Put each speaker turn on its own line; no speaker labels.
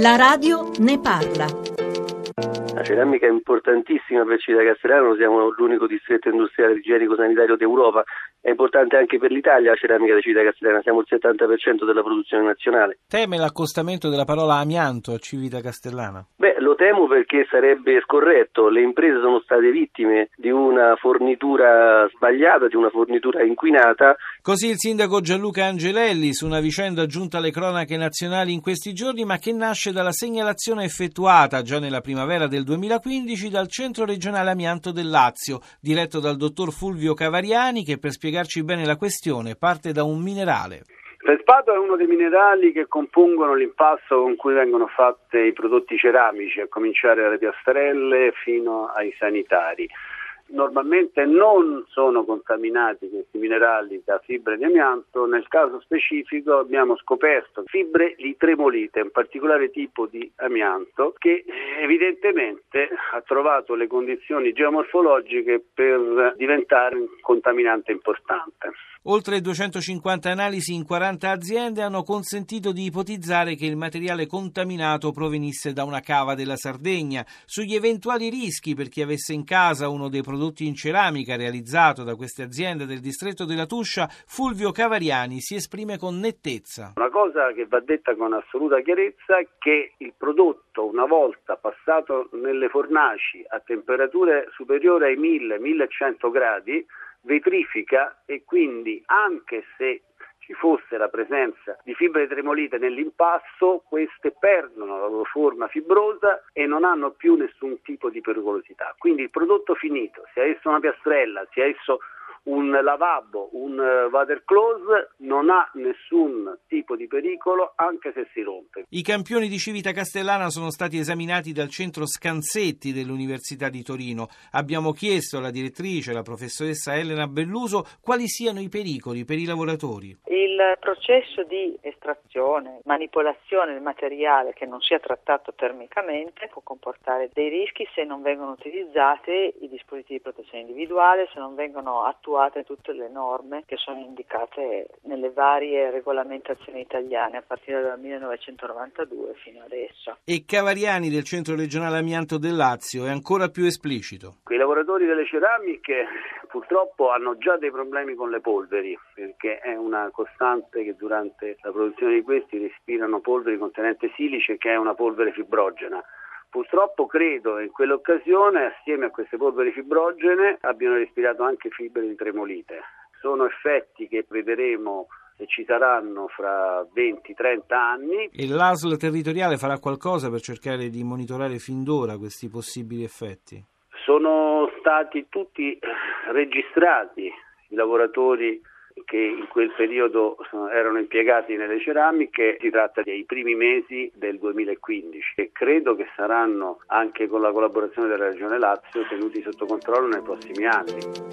La radio ne parla.
La ceramica è importantissima per Civita Castellano, siamo l'unico distretto industriale igienico-sanitario d'Europa, è importante anche per l'Italia la ceramica di Civita Castellana, siamo il 70% della produzione nazionale.
Teme l'accostamento della parola amianto a Civita Castellana?
Beh, lo temo perché sarebbe scorretto, le imprese sono state vittime di una fornitura sbagliata, di una fornitura inquinata.
Così il sindaco Gianluca Angelelli su una vicenda giunta alle cronache nazionali in questi giorni, ma che nasce dalla segnalazione effettuata già nella primavera del 2015 dal Centro regionale amianto del Lazio, diretto dal dottor Fulvio Cavariani, che per spiegarci bene la questione parte da un minerale.
L'espato è uno dei minerali che compongono l'impasto con cui vengono fatti i prodotti ceramici, a cominciare dalle piastrelle fino ai sanitari normalmente non sono contaminati questi minerali da fibre di amianto, nel caso specifico abbiamo scoperto fibre di tremolite, un particolare tipo di amianto che evidentemente ha trovato le condizioni geomorfologiche per diventare un contaminante importante.
Oltre 250 analisi in 40 aziende hanno consentito di ipotizzare che il materiale contaminato provenisse da una cava della Sardegna. Sugli eventuali rischi per chi avesse in casa uno dei prodotti in ceramica realizzato da queste aziende del distretto della Tuscia, Fulvio Cavariani si esprime con nettezza.
Una cosa che va detta con assoluta chiarezza è che il prodotto, una volta passato nelle fornaci a temperature superiori ai 1000-1100 gradi, vetrifica e quindi anche se ci fosse la presenza di fibre tremolite nell'impasto, queste perdono la loro forma fibrosa e non hanno più nessun tipo di pericolosità. Quindi il prodotto finito, sia esso una piastrella, sia esso un lavabo, un eh, water close non ha nessun tipo di pericolo anche se si rompe.
I campioni di Civita Castellana sono stati esaminati dal centro Scansetti dell'Università di Torino. Abbiamo chiesto alla direttrice, la professoressa Elena Belluso, quali siano i pericoli per i lavoratori.
Il processo di estrazione, manipolazione del materiale che non sia trattato termicamente può comportare dei rischi se non vengono utilizzati i dispositivi di protezione individuale, se non vengono attuate tutte le norme che sono indicate nelle varie regolamentazioni italiane a partire dal 1992 fino adesso.
E Cavariani del Centro regionale amianto del Lazio è ancora più esplicito.
I lavoratori delle ceramiche purtroppo hanno già dei problemi con le polveri perché è una costante che durante la produzione di questi respirano polveri contenente silice che è una polvere fibrogena. Purtroppo credo in quell'occasione, assieme a queste polveri fibrogene, abbiano respirato anche fibre di tremolite. Sono effetti che vedremo e ci saranno fra 20-30 anni.
E l'ASL territoriale farà qualcosa per cercare di monitorare fin d'ora questi possibili effetti?
Sono stati tutti registrati i lavoratori che in quel periodo erano impiegati nelle ceramiche, si tratta dei primi mesi del 2015 e credo che saranno anche con la collaborazione della Regione Lazio tenuti sotto controllo nei prossimi anni.